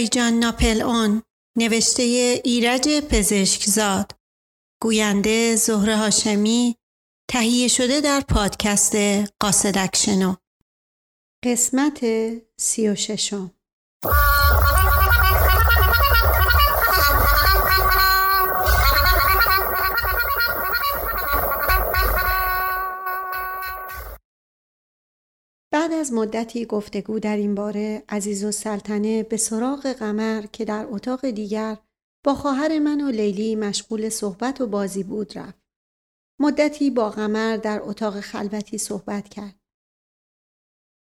دایجان ناپل اون نوشته ایرج پزشکزاد. گوینده زهره هاشمی تهیه شده در پادکست قاصدکشنو قسمت سی و ششم. بعد از مدتی گفتگو در این باره عزیز و سلطنه به سراغ قمر که در اتاق دیگر با خواهر من و لیلی مشغول صحبت و بازی بود رفت. مدتی با قمر در اتاق خلوتی صحبت کرد.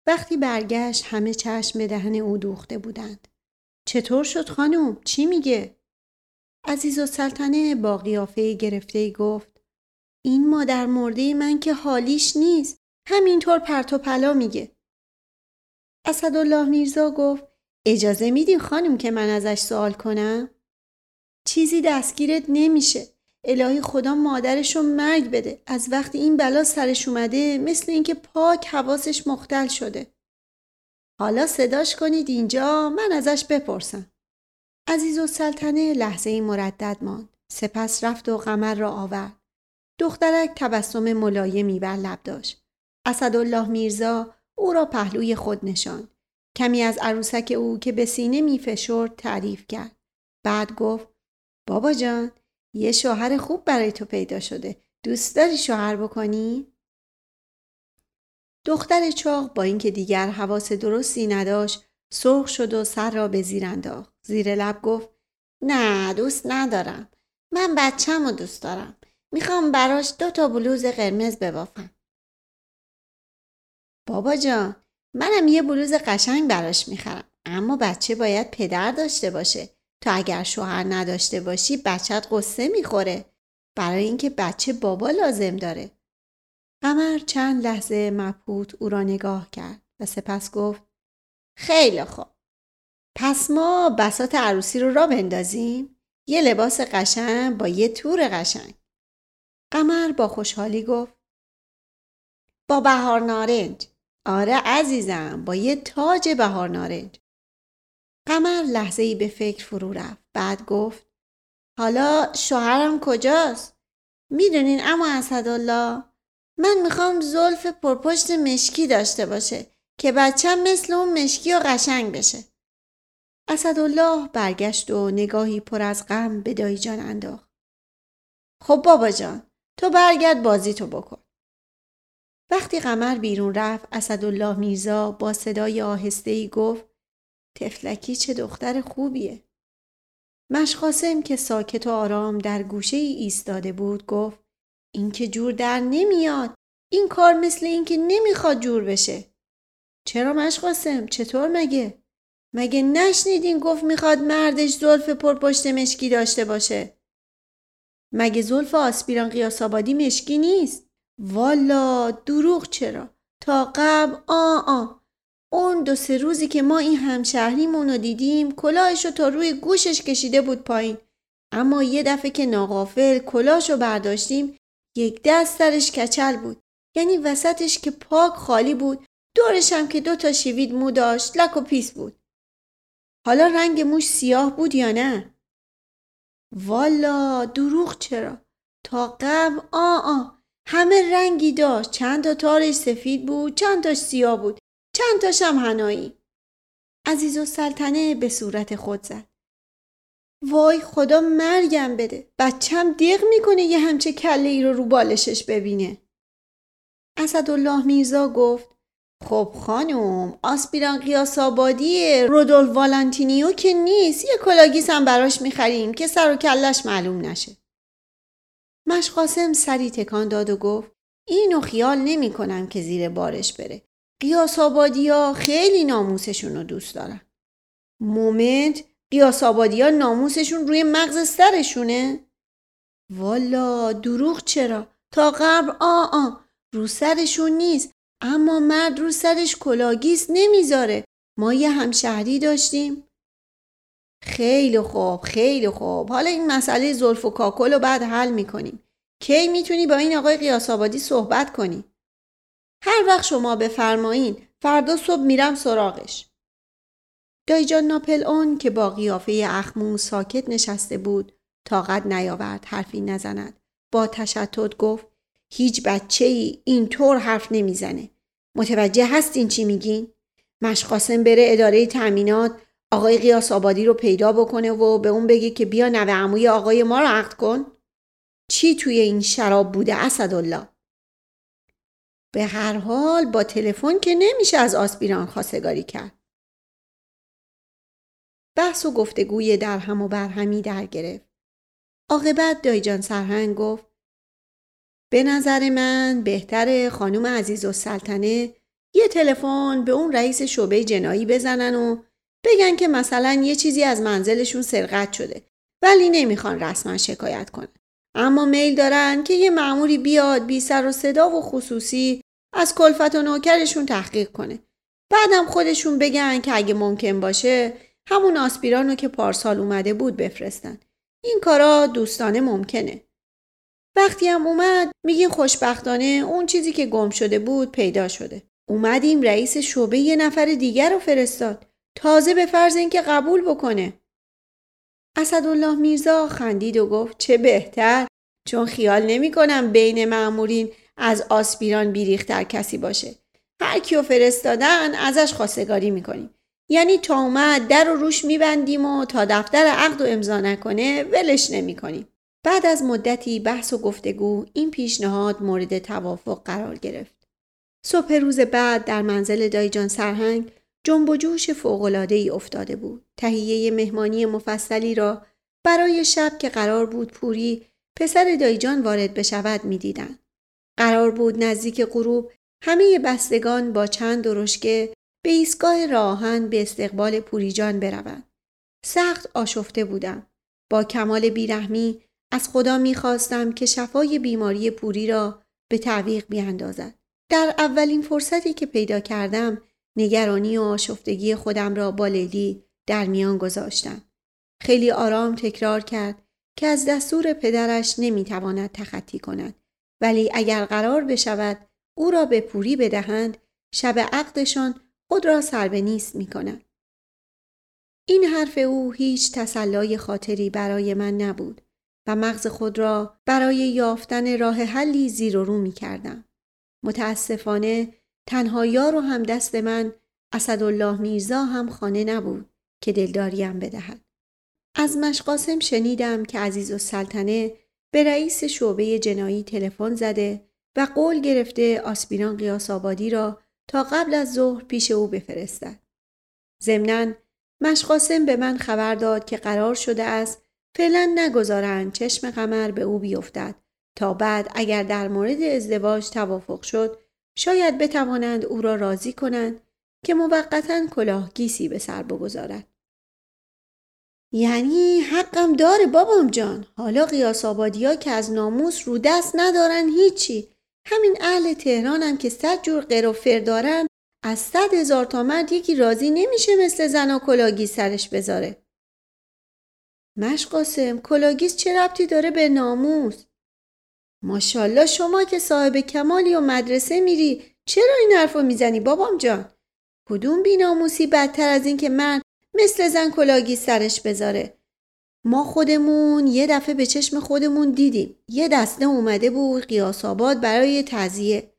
وقتی برگشت همه چشم به دهن او دوخته بودند. چطور شد خانم؟ چی میگه؟ عزیز و سلطنه با قیافه گرفته گفت این مادر مرده من که حالیش نیست. همینطور پرت و پلا میگه. اسدالله میرزا گفت اجازه میدین خانم که من ازش سوال کنم؟ چیزی دستگیرت نمیشه. الهی خدا مادرشو مرگ بده. از وقتی این بلا سرش اومده مثل اینکه پاک حواسش مختل شده. حالا صداش کنید اینجا من ازش بپرسم. عزیز و سلطنه لحظه ای مردد ماند. سپس رفت و قمر را آورد. دخترک تبسم ملایمی بر لب داشت. اسدالله میرزا او را پهلوی خود نشاند. کمی از عروسک او که به سینه می فشرد تعریف کرد. بعد گفت بابا جان یه شوهر خوب برای تو پیدا شده. دوست داری شوهر بکنی؟ دختر چاق با اینکه دیگر حواس درستی نداشت سرخ شد و سر را به زیر انداخت. زیر لب گفت نه دوست ندارم. من بچم و دوست دارم. می‌خوام براش دو تا بلوز قرمز ببافم. بابا جان منم یه بلوز قشنگ براش می‌خرم. اما بچه باید پدر داشته باشه. تا اگر شوهر نداشته باشی بچت قصه می‌خوره. برای اینکه بچه بابا لازم داره. قمر چند لحظه مبهوت او را نگاه کرد و سپس گفت خیلی خوب. پس ما بسات عروسی رو را بندازیم؟ یه لباس قشنگ با یه تور قشنگ. قمر با خوشحالی گفت با بهار نارنج. آره عزیزم با یه تاج بهار نارنج. قمر لحظه ای به فکر فرو رفت بعد گفت حالا شوهرم کجاست؟ می‌دونین اما اسدالله من می‌خوام زلف پرپشت مشکی داشته باشه که بچم مثل اون مشکی و قشنگ بشه. اسدالله برگشت و نگاهی پر از غم به دایی جان انداخت. خب بابا جان تو برگرد بازی تو بکن. وقتی قمر بیرون رفت اسدالله میرزا با صدای آهسته ای گفت تفلکی چه دختر خوبیه. مشقاسم که ساکت و آرام در گوشه ای ایستاده بود گفت این که جور در نمیاد. این کار مثل اینکه نمی‌خواد جور بشه. چرا مشقاسم؟ چطور مگه؟ مگه نشنیدین گفت می‌خواد مردش زلف پرپشت مشکی داشته باشه؟ مگه زلف آسپیران قیاس آبادی مشکی نیست؟ والا دروغ چرا؟ تا قبل آ آ. اون دو سه روزی که ما این همشهریمون رو دیدیم کلاهش رو تا روی گوشش کشیده بود پایین. اما یه دفعه که ناغافل کلاهش رو برداشتیم یک دست سرش کچل بود. یعنی وسطش که پاک خالی بود. دورش هم که دو تا شیوید مو داشت لک و پیس بود. حالا رنگ موش سیاه بود یا نه؟ والا دروغ چرا؟ تا قبل آ آ. همه رنگی داشت. چند تا تارش سفید بود چند تاش سیاه بود چند تاش هم هنایی عزیز و سلطنه به صورت خود زد. وای خدا مرگم بده. بچم دق می‌کنه یه همچه کله ای رو رو بالشش ببینه. اسدالله میرزا گفت خب خانم آسپیران غیاث آبادی رودولف والنتینو که نیست. یه کلاه‌گیس هم براش می‌خریم که سر و کلش معلوم نشه. مش قاسم سری تکان داد و گفت اینو خیال نمی کنم که زیر بارش بره. غیاث ها خیلی ناموسشون رو دوست دارن. moment غیاث ها ناموسشون روی مغز سرشونه؟ والا دروغ چرا؟ تا قبر آ آ رو سرشون نیست اما مرد رو سرش کلاه‌گیس نمی‌ذاره ما یه همشهری داشتیم خیلی خوب خیلی خوب. حالا این مسئله زلف و کاکل رو بعد حل می‌کنیم. کی می‌تونی با این آقای غیاث آبادی صحبت کنی؟ هر وقت شما بفرمایین فردا صبح میرم سراغش. دایجان ناپل اون که با قیافه اخمو ساکت نشسته بود طاقت نیاورد حرفی نزند. با تشتت گفت هیچ بچه ای اینطور حرف نمی‌زنه. متوجه هستین چی میگین؟ مشقاسم بره اداره تأمینات آقای قیاس آبادی رو پیدا بکنه و به اون بگه که بیا نوه عموی آقای ما رو عقد کن. چی توی این شراب بوده اسدالله؟ به هر حال با تلفن که نمیشه از آسپیران خواستگاری کرد. بحث و گفتگوی در هم و برهمی در گرفت. عاقبت دایجان سرهنگ گفت به نظر من بهتر خانم عزیز و سلطنه یه تلفن به اون رئیس شعبه جنایی بزنن و بگن که مثلا یه چیزی از منزلشون سرقت شده ولی نمی‌خوان رسما شکایت کنن. اما میل دارن که یه معموری بیاد بی سر و صدا و خصوصی از کلفت و نوکرشون تحقیق کنه. بعدم خودشون بگن که اگه ممکن باشه همون آسپیرانو که پارسال اومده بود بفرستن. این کارا دوستانه ممکنه. وقتی هم اومد میگین خوشبختانه اون چیزی که گم شده بود پیدا شده. اومدیم رئیس شعبه یه نفر دیگر رو فرستاد. تازه به فرض اینکه قبول بکنه. اسدالله میرزا خندید و گفت چه بهتر چون خیال نمی کنم بین معمورین از آسپیران بیریختر کسی باشه. هر کیو فرستادن ازش خواستگاری می‌کنیم. یعنی تا اومد در و روش میبندیم و تا دفتر عقد و امضا نکنه ولش نمی‌کنیم. بعد از مدتی بحث و گفتگو این پیشنهاد مورد توافق قرار گرفت. صبح روز بعد در منزل دایجان سرهنگ جنب و جوش ای افتاده بود. تهیه مهمانی مفصلی را برای شب که قرار بود پوری پسر دایجان وارد بشود می‌دیدند. قرار بود نزدیک غروب همه بستگان با چند درشکه به ایستگاه راهن به استقبال پوری جان بروند. سخت آشفته بودم. با کمال بیرحمی از خدا می‌خواستم که شفای بیماری پوری را به تعویق بیاندازد. در اولین فرصتی که پیدا کردم نگرانی و آشفتگی خودم را با لیلی در میان گذاشتم. خیلی آرام تکرار کرد که از دستور پدرش نمی‌تواند تخطی کند ولی اگر قرار بشود او را به پوری بدهند شب عقدشان خود را سر به نیست می کند. این حرف او هیچ تسلای خاطری برای من نبود و مغز خود را برای یافتن راه حلی زیر و رو می کردم. متاسفانه تنها یار و هم دست من اسدالله میرزا هم خانه نبود که دلداریم بدهد. از مشقاسم شنیدم که عزیز و سلطنه به رئیس شعبه جنایی تلفن زده و قول گرفته آسپیران قیاس آبادی را تا قبل از ظهر پیش او بفرستد. ضمناً مشقاسم به من خبر داد که قرار شده است فعلا نگذارند چشم قمر به او بیفتد تا بعد اگر در مورد ازدواج توافق شد شاید بتوانند او را راضی کنند که موقتا کلاه‌گیسی به سر بگذارد. یعنی حقم داره بابام جان. حالا غیاث ها که از ناموس رو دست ندارن هیچی. همین اهل تهرانم که صد جور قر دارن از صد هزار تا مرد یکی راضی نمیشه مثل زنا کلاه‌گیس سرش بذاره. مش قاسم کلاه‌گیس چه ربطی داره به ناموس؟ ماشاءالله شما که صاحب کمالی و مدرسه میری چرا این حرفو می‌زنی بابام جان؟ کدوم بیناموسی بدتر از این که مرد مثل زن کلاه‌گیس سرش بذاره؟ ما خودمون یه دفعه به چشم خودمون دیدیم. یه دسته اومده بود غیاث آباد برای تعزیه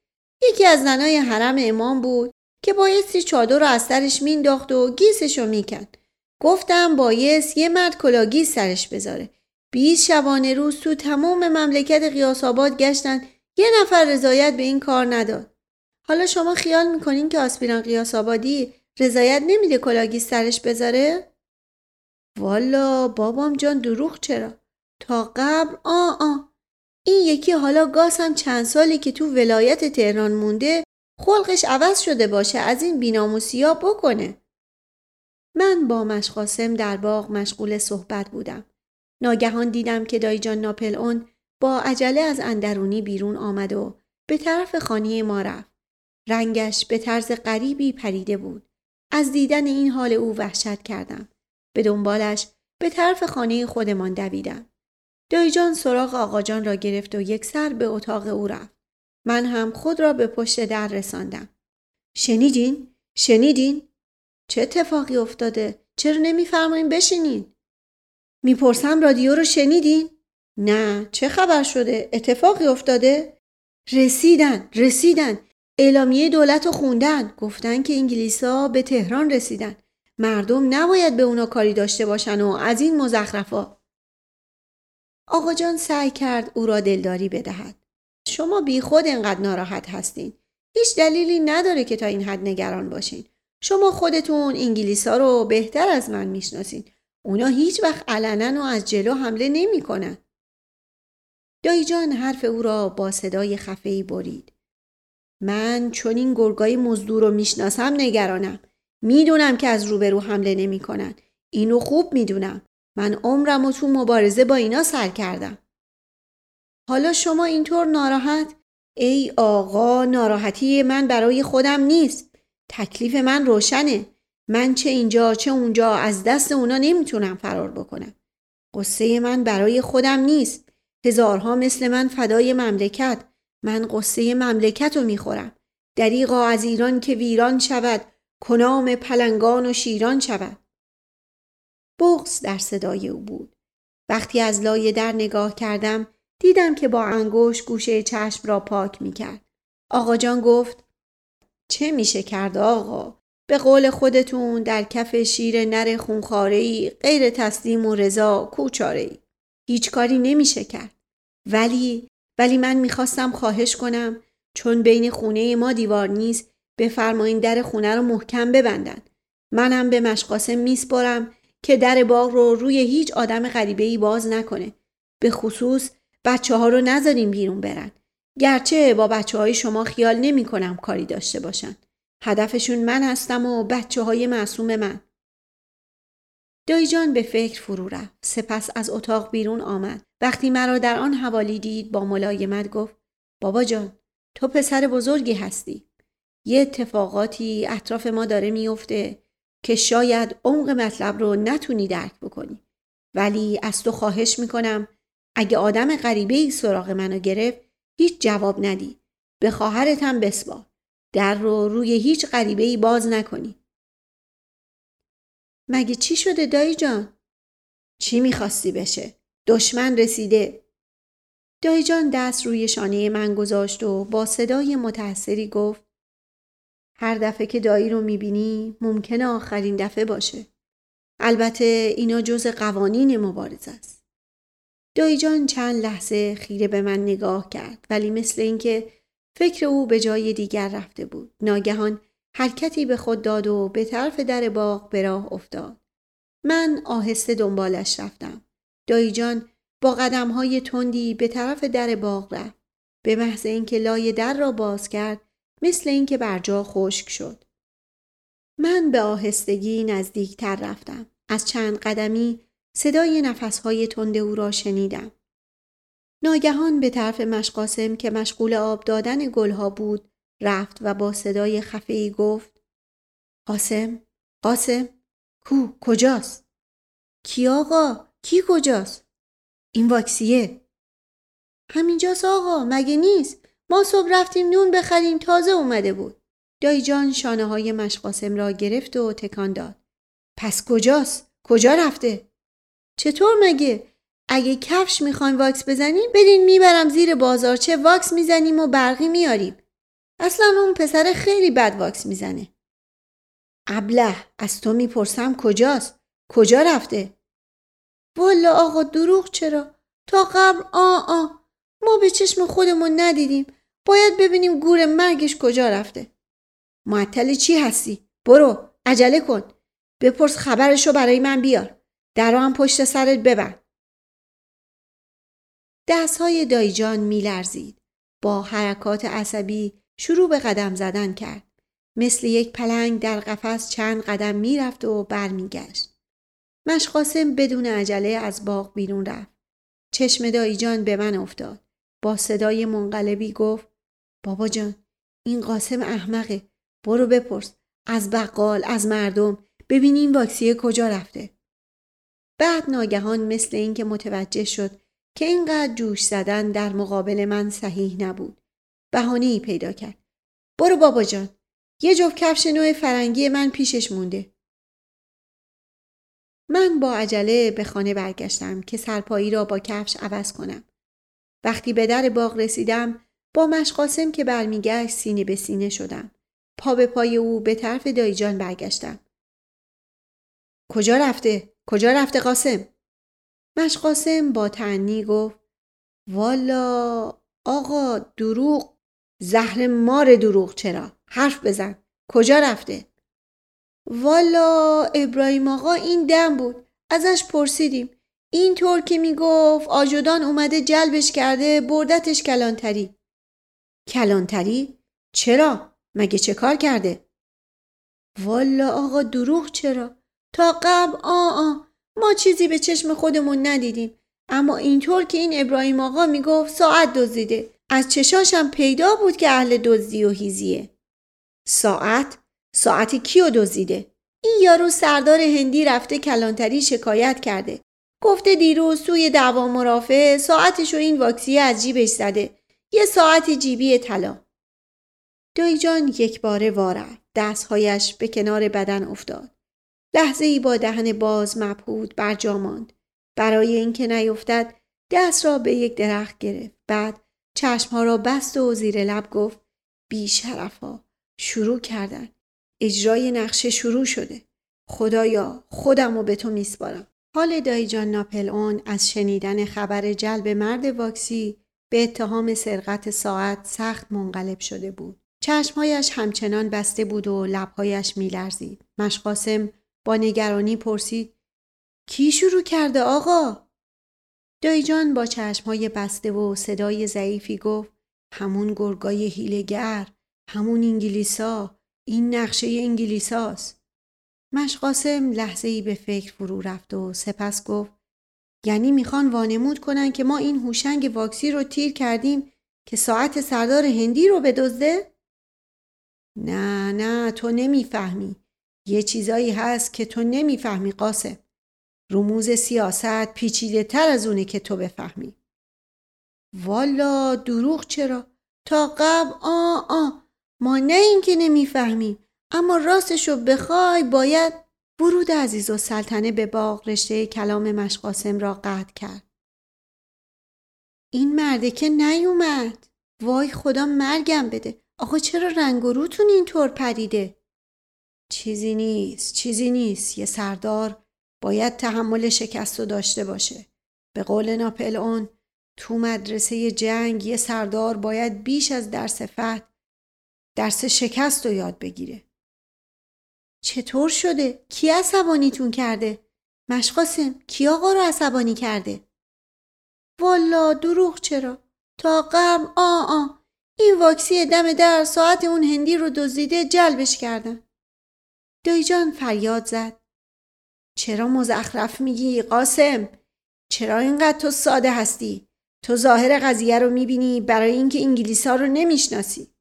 یکی از زنای حرم امام بود که بایستی چادر رو از سرش مینداخت و گیسشو می‌کند گفتن بایست یه مرد کلاه‌گیس سرش بذاره. بیست شبانه روز تو تمام مملکت قیاس آباد گشتن یه نفر رضایت به این کار نداد. حالا شما خیال می‌کنین که آسپیران قیاس آبادی رضایت نمیده کلاگی سرش بذاره؟ والا بابام جان دروغ چرا؟ تا قبل آ آ این یکی حالا گاز هم چند سالی که تو ولایت تهران مونده خلقش عوض شده باشه از این بیناموسی ها بکنه. من با مشقاسم در باغ مشغول صحبت بودم. ناگهان دیدم که دایجان ناپل اون با عجله از اندرونی بیرون آمد و به طرف خانه ما رفت. رنگش به طرز غریبی پریده بود. از دیدن این حال او وحشت کردم. به دنبالش به طرف خانه خودمان دویدم. دایجان سراغ آقاجان را گرفت و یک سر به اتاق او رفت. من هم خود را به پشت در رساندم. شنیدین؟ شنیدین؟ چه اتفاقی افتاده؟ چرا نمیفرمایین بشینین می‌پرسم رادیو رو شنیدین؟ نه چه خبر شده؟ اتفاقی افتاده؟ رسیدن رسیدن. اعلامیه دولت رو خوندن. گفتن که انگلیسا به تهران رسیدن. مردم نباید به اونا کاری داشته باشن و از این مزخرفا. آقا جان سعی کرد او را دلداری بدهد. شما بی خود انقدر ناراحت هستین. هیچ دلیلی نداره که تا این حد نگران باشین. شما خودتون انگلیسا رو بهتر از من می‌شناسین. اونا هیچ وقت علنا و از جلو حمله نمی‌کنن. دایی جان حرف او را با صدای خفهی برید. من چون این گرگای مزدور رو می‌شناسم نگرانم. می‌دونم که از روبرو حمله نمی‌کنن. اینو خوب می‌دونم. من عمرم و تو مبارزه با اینا سر کردم. حالا شما اینطور ناراحت؟ ای آقا ناراحتی من برای خودم نیست. تکلیف من روشنه. من چه اینجا چه اونجا از دست اونا نمی‌تونم فرار بکنم. قصه من برای خودم نیست. هزارها مثل من فدای مملکت. من قصه مملکت رو می‌خورم. دریغا از ایران که ویران شود. کنام پلنگان و شیران شود. بغز در صدای او بود. وقتی از لای در نگاه کردم دیدم که با انگوش گوشه چشم را پاک می‌کرد. آقا جان گفت چه میشه کرد آقا؟ به قول خودتون در کف شیر نر خونخارهی غیر تسلیم و رضا کوچاره هیچ کاری نمیشه کرد. ولی ولی من می‌خواستم خواهش کنم چون بین خونه ما دیوار نیست بفرمایین در خونه رو محکم ببندن. منم به مشقاسم میسپرم که در باغ رو روی هیچ آدم غریبه ای باز نکنه. به خصوص بچه ها رو نذاریم بیرون برن. گرچه با بچه های شما خیال نمی کنم کاری داشته باشن. هدفشون من هستم و بچه های معصوم من. جان به فکر فرو رفت. سپس از اتاق بیرون آمد. وقتی مرا در آن حوالی دید با ملایمت گفت بابا جان تو پسر بزرگی هستی. یه اتفاقاتی اطراف ما داره میفته که شاید عمق مطلب رو نتونی درک بکنی. ولی از تو خواهش می‌کنم اگه آدم غریبه ای سراغ منو گرفت هیچ جواب ندی. به خواهرت هم بسپار در رو روی هیچ غریبه ای باز نکنی مگه چی شده دایی جان؟ چی می‌خواستی بشه؟ دشمن رسیده دایی جان دست روی شانه من گذاشت و با صدای متأثری گفت هر دفعه که دایی رو می‌بینی ممکنه آخرین دفعه باشه. البته اینا جز قوانین مبارزه است. دایی جان چند لحظه خیره به من نگاه کرد ولی مثل اینکه فکر او به جای دیگر رفته بود. ناگهان حرکتی به خود داد و به طرف در باغ به راه افتاد. من آهسته دنبالش رفتم. دایی جان با قدم های تندی به طرف در باغ رفت. به محض اینکه لای در را باز کرد مثل اینکه بر جا خشک شد. من به آهستگی نزدیکتر رفتم. از چند قدمی صدای نفسهای تند او را شنیدم. ناگهان به طرف مشقاسم که مشغول آب دادن گلها بود رفت و با صدای خفهی گفت قاسم قاسم کو کجاست؟ کی آقا؟ کی کجاست؟ این واکسیه. همینجاست آقا مگه نیست؟ ما صبح رفتیم نون بخریم تازه اومده بود. دایی جان شانه های مشقاسم را گرفت و تکان داد. پس کجاست؟ کجا رفته؟ چطور مگه؟ اگه کفش می‌خوایم واکس بزنیم برین می‌برم زیر بازارچه واکس می‌زنیم و برقی میاریم. اصلا اون پسر خیلی بد واکس می‌زنه. ابله از تو می‌پرسم کجاست؟ کجا رفته؟ والا آقا دروغ چرا؟ تا قبل آ آ. ما به چشم خودمون ندیدیم. باید ببینیم گور مرگش کجا رفته. معطل چی هستی؟ برو عجله کن. بپرس خبرشو برای من بیار. در هم پشت سرت ببند دستهای دایجان میلرزید با حرکات عصبی شروع به قدم زدن کرد. مثل یک پلنگ در قفس چند قدم می‌رفت و برمیگشت. مشقاسم بدون عجله از باغ بیرون رفت. چشم دایی جان به من افتاد. با صدای منقلبی گفت بابا جان این قاسم احمقه. برو بپرس. از بقال از مردم ببین این واکسیه کجا رفته. بعد ناگهان مثل اینکه متوجه شد که اینقدر جوش زدن در مقابل من صحیح نبود. بهانه ای پیدا کرد. برو بابا جان. یه جفت کفش نوع فرنگی من پیشش مونده. من با عجله به خانه برگشتم که سرپایی را با کفش عوض کنم. وقتی به در باغ رسیدم با مشقاسم که برمیگشت سینه به سینه شدم. پا به پای او به طرف دایجان برگشتم. کجا رفته؟ کجا رفته قاسم؟ مشقاسم با تعنی گفت والا آقا دروغ زهر مار دروغ چرا؟ حرف بزن کجا رفته؟ والا ابراهیم آقا این دم بود ازش پرسیدیم اینطور که می‌گفت آجودان اومده جلبش کرده بردتش کلانتری کلانتری؟ چرا؟ مگه چه کار کرده؟ والا آقا دروغ چرا؟ تا قبل آ آ چیزی به چشم خودمون ندیدیم. اما اینطور که این ابراهیم آقا می‌گفت ساعت دزدیده. از چشاشم پیدا بود که اهل دزدی و هیزیه. ساعت؟ ساعتی کیو دزدیده؟ این یارو سردار هندی رفته کلانتری شکایت کرده. گفته دیروز توی دعوا مرافع ساعتشو این واکسیه از جیبش زده. یه ساعت جیبی طلا. جان یک باره واره دستهایش به کنار بدن افتاد. لحظه ای با دهن باز مبهود بر جا ماند. برای اینکه نیفتد دست را به یک درخت گرفت. بعد چشمها را بست و زیر لب گفت بی شرفا شروع کردن. اجرای نقشه شروع شده. خدایا خودم رو به تو میسپارم. حال دایجان ناپل اون از شنیدن خبر جلب مرد واکسی به اتهام سرقت ساعت سخت منقلب شده بود. چشمهایش همچنان بسته بود و لبهایش میلرزید. مشقاسم با نگرانی پرسید کی شروع کرده آقا؟ دایجان با چشمهای بسته و صدای ضعیفی گفت همون گرگای هیلگر همون انگلیسا این نقشه انگلیساست مشقاسم لحظه ای به فکر فرو رفت و سپس گفت یعنی می‌خوان وانمود کنن که ما این هوشنگ واکسی رو تیر کردیم که ساعت سردار هندی رو بدزده؟ نه نه تو نمی‌فهمی یه چیزایی هست که تو نمی‌فهمی قاسم رموز سیاست پیچیده تر از اونه که تو بفهمی والا دروغ چرا تا قبل آ آ ما نه اینکه نمی‌فهمیم اما راستشو بخوای باید ورود عزیز و سلطنه به باغ رشته کلام مشقاسم را قطع کرد. این مرده که نیومد. وای خدا مرگم بده. آقا چرا رنگ و روتون اینطور پریده؟ چیزی نیست. چیزی نیست. یه سردار باید تحمل شکست رو داشته باشه. به قول ناپل اون تو مدرسه جنگ یه سردار باید بیش از درس فت درس شکست رو یاد بگیره. چطور شده؟ کی عصبانیتون کرده؟ مشقاسم کی آقا رو عصبانی کرده؟ والا دروغ چرا؟ تا قبل آ آ این واکسی دم در ساعت اون هندی رو دزدیده جلبش کردن. دایجان فریاد زد. چرا مزخرف میگی قاسم؟ چرا اینقدر تو ساده هستی؟ تو ظاهر قضیه رو می‌بینی برای اینکه انگلیس ها رو نمی‌شناسی.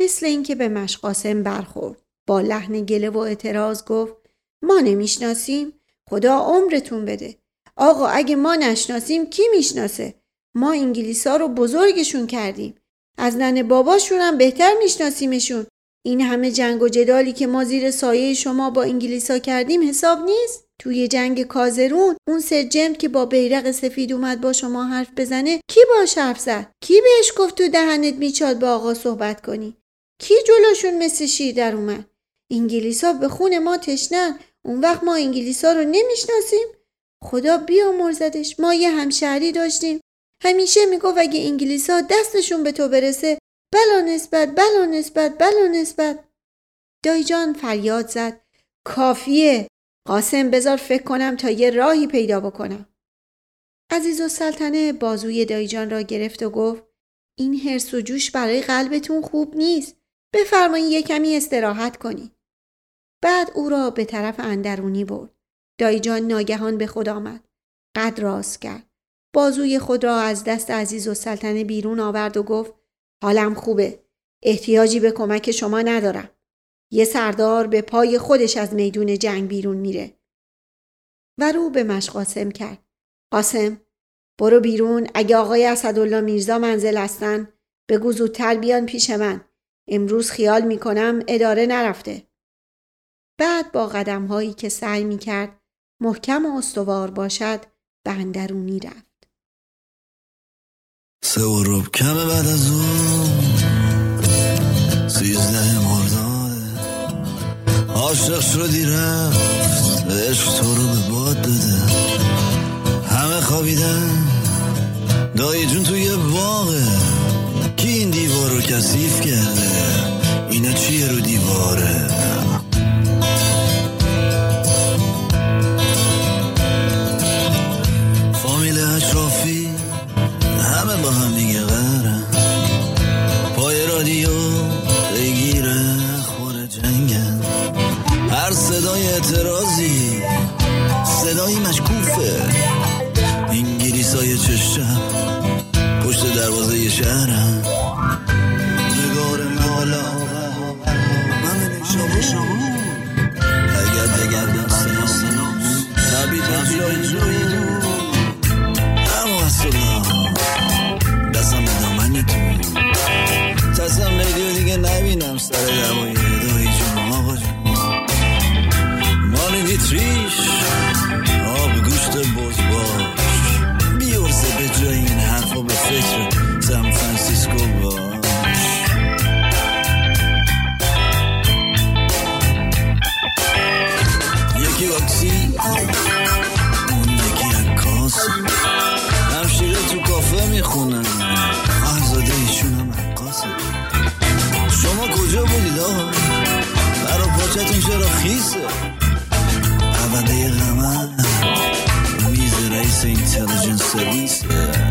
مثل اینکه به مشقاسم برخورد. با لحن گله و اعتراض گفت ما نمی‌شناسیم خدا عمرتون بده آقا اگه ما نشناسیم کی می‌شناسه ما انگلیسا رو بزرگشون کردیم از نن باباشون هم بهتر میشناسیمشون این همه جنگ و جدالی که ما زیر سایه شما با انگلیسا کردیم حساب نیست. توی جنگ کازرون اون سرجمت که با بیرق سفید اومد با شما حرف بزنه کی باش حرف زد؟ کی بهش گفت تو دهنت میچاد با آقا صحبت کنی؟ کی جلوشون مثل شیر در اومد؟ انگلیسا به خون ما تشنن. اون وقت ما انگلیسا رو نمی‌شناسیم. خدا بیامرزدش ما یه همشهری داشتیم. همیشه می‌گفت اگه انگلیسا دستشون به تو برسه بلا نسبت بلا نسبت بلا نسبت دایجان فریاد زد کافیه قاسم بذار فکر کنم تا یه راهی پیدا بکنم عزیز و سلطنه بازوی دایجان را گرفت و گفت این هرس و جوش برای قلبتون خوب نیست بفرمایید یه کمی استراحت کنید بعد او را به طرف اندرونی برد. دایجان ناگهان به خود آمد. قد راست کرد. بازوی خود را از دست عزیز و سلطنه بیرون آورد و گفت حالم خوبه. احتیاجی به کمک شما ندارم. یه سردار به پای خودش از میدون جنگ بیرون میره. و رو به مشقاسم کرد. قاسم برو بیرون اگه آقای اسدالله میرزا منزل هستن بگو زودتر بیان پیش من. امروز خیال می‌کنم اداره نرفته. بعد با قدم هایی که سعی می کرد محکم و استوار باشد بندرونی رفت سه و روب کم بعد از اون. سیزده مرداده عاشق شدی رفت. عشق تو رو به باد داده. همه خوابیدن. دایی جون توی باغه. کی این دیوار رو کثیف کرده؟ اینا چیه رو دیواره؟ فامیل اشرافی همه با هم دیگه قرن پای رادیو بگیره خور جنگن. هر صدای اعتراضی صدایی مشکوفه. انگلیس های چشم پشت دروازه شهرم گوشت بز باش بیورزه به جای این حرفا به فکر سان فرانسیسکو باش. یکی واکسی اون یکی عکاس. همشیره تو کافه می‌خونن. آهزاده ایشون هم عکاسه شما کجا بودید آقا؟ برا پاچتون چرا خیسه؟ اوله غمه. intelligence.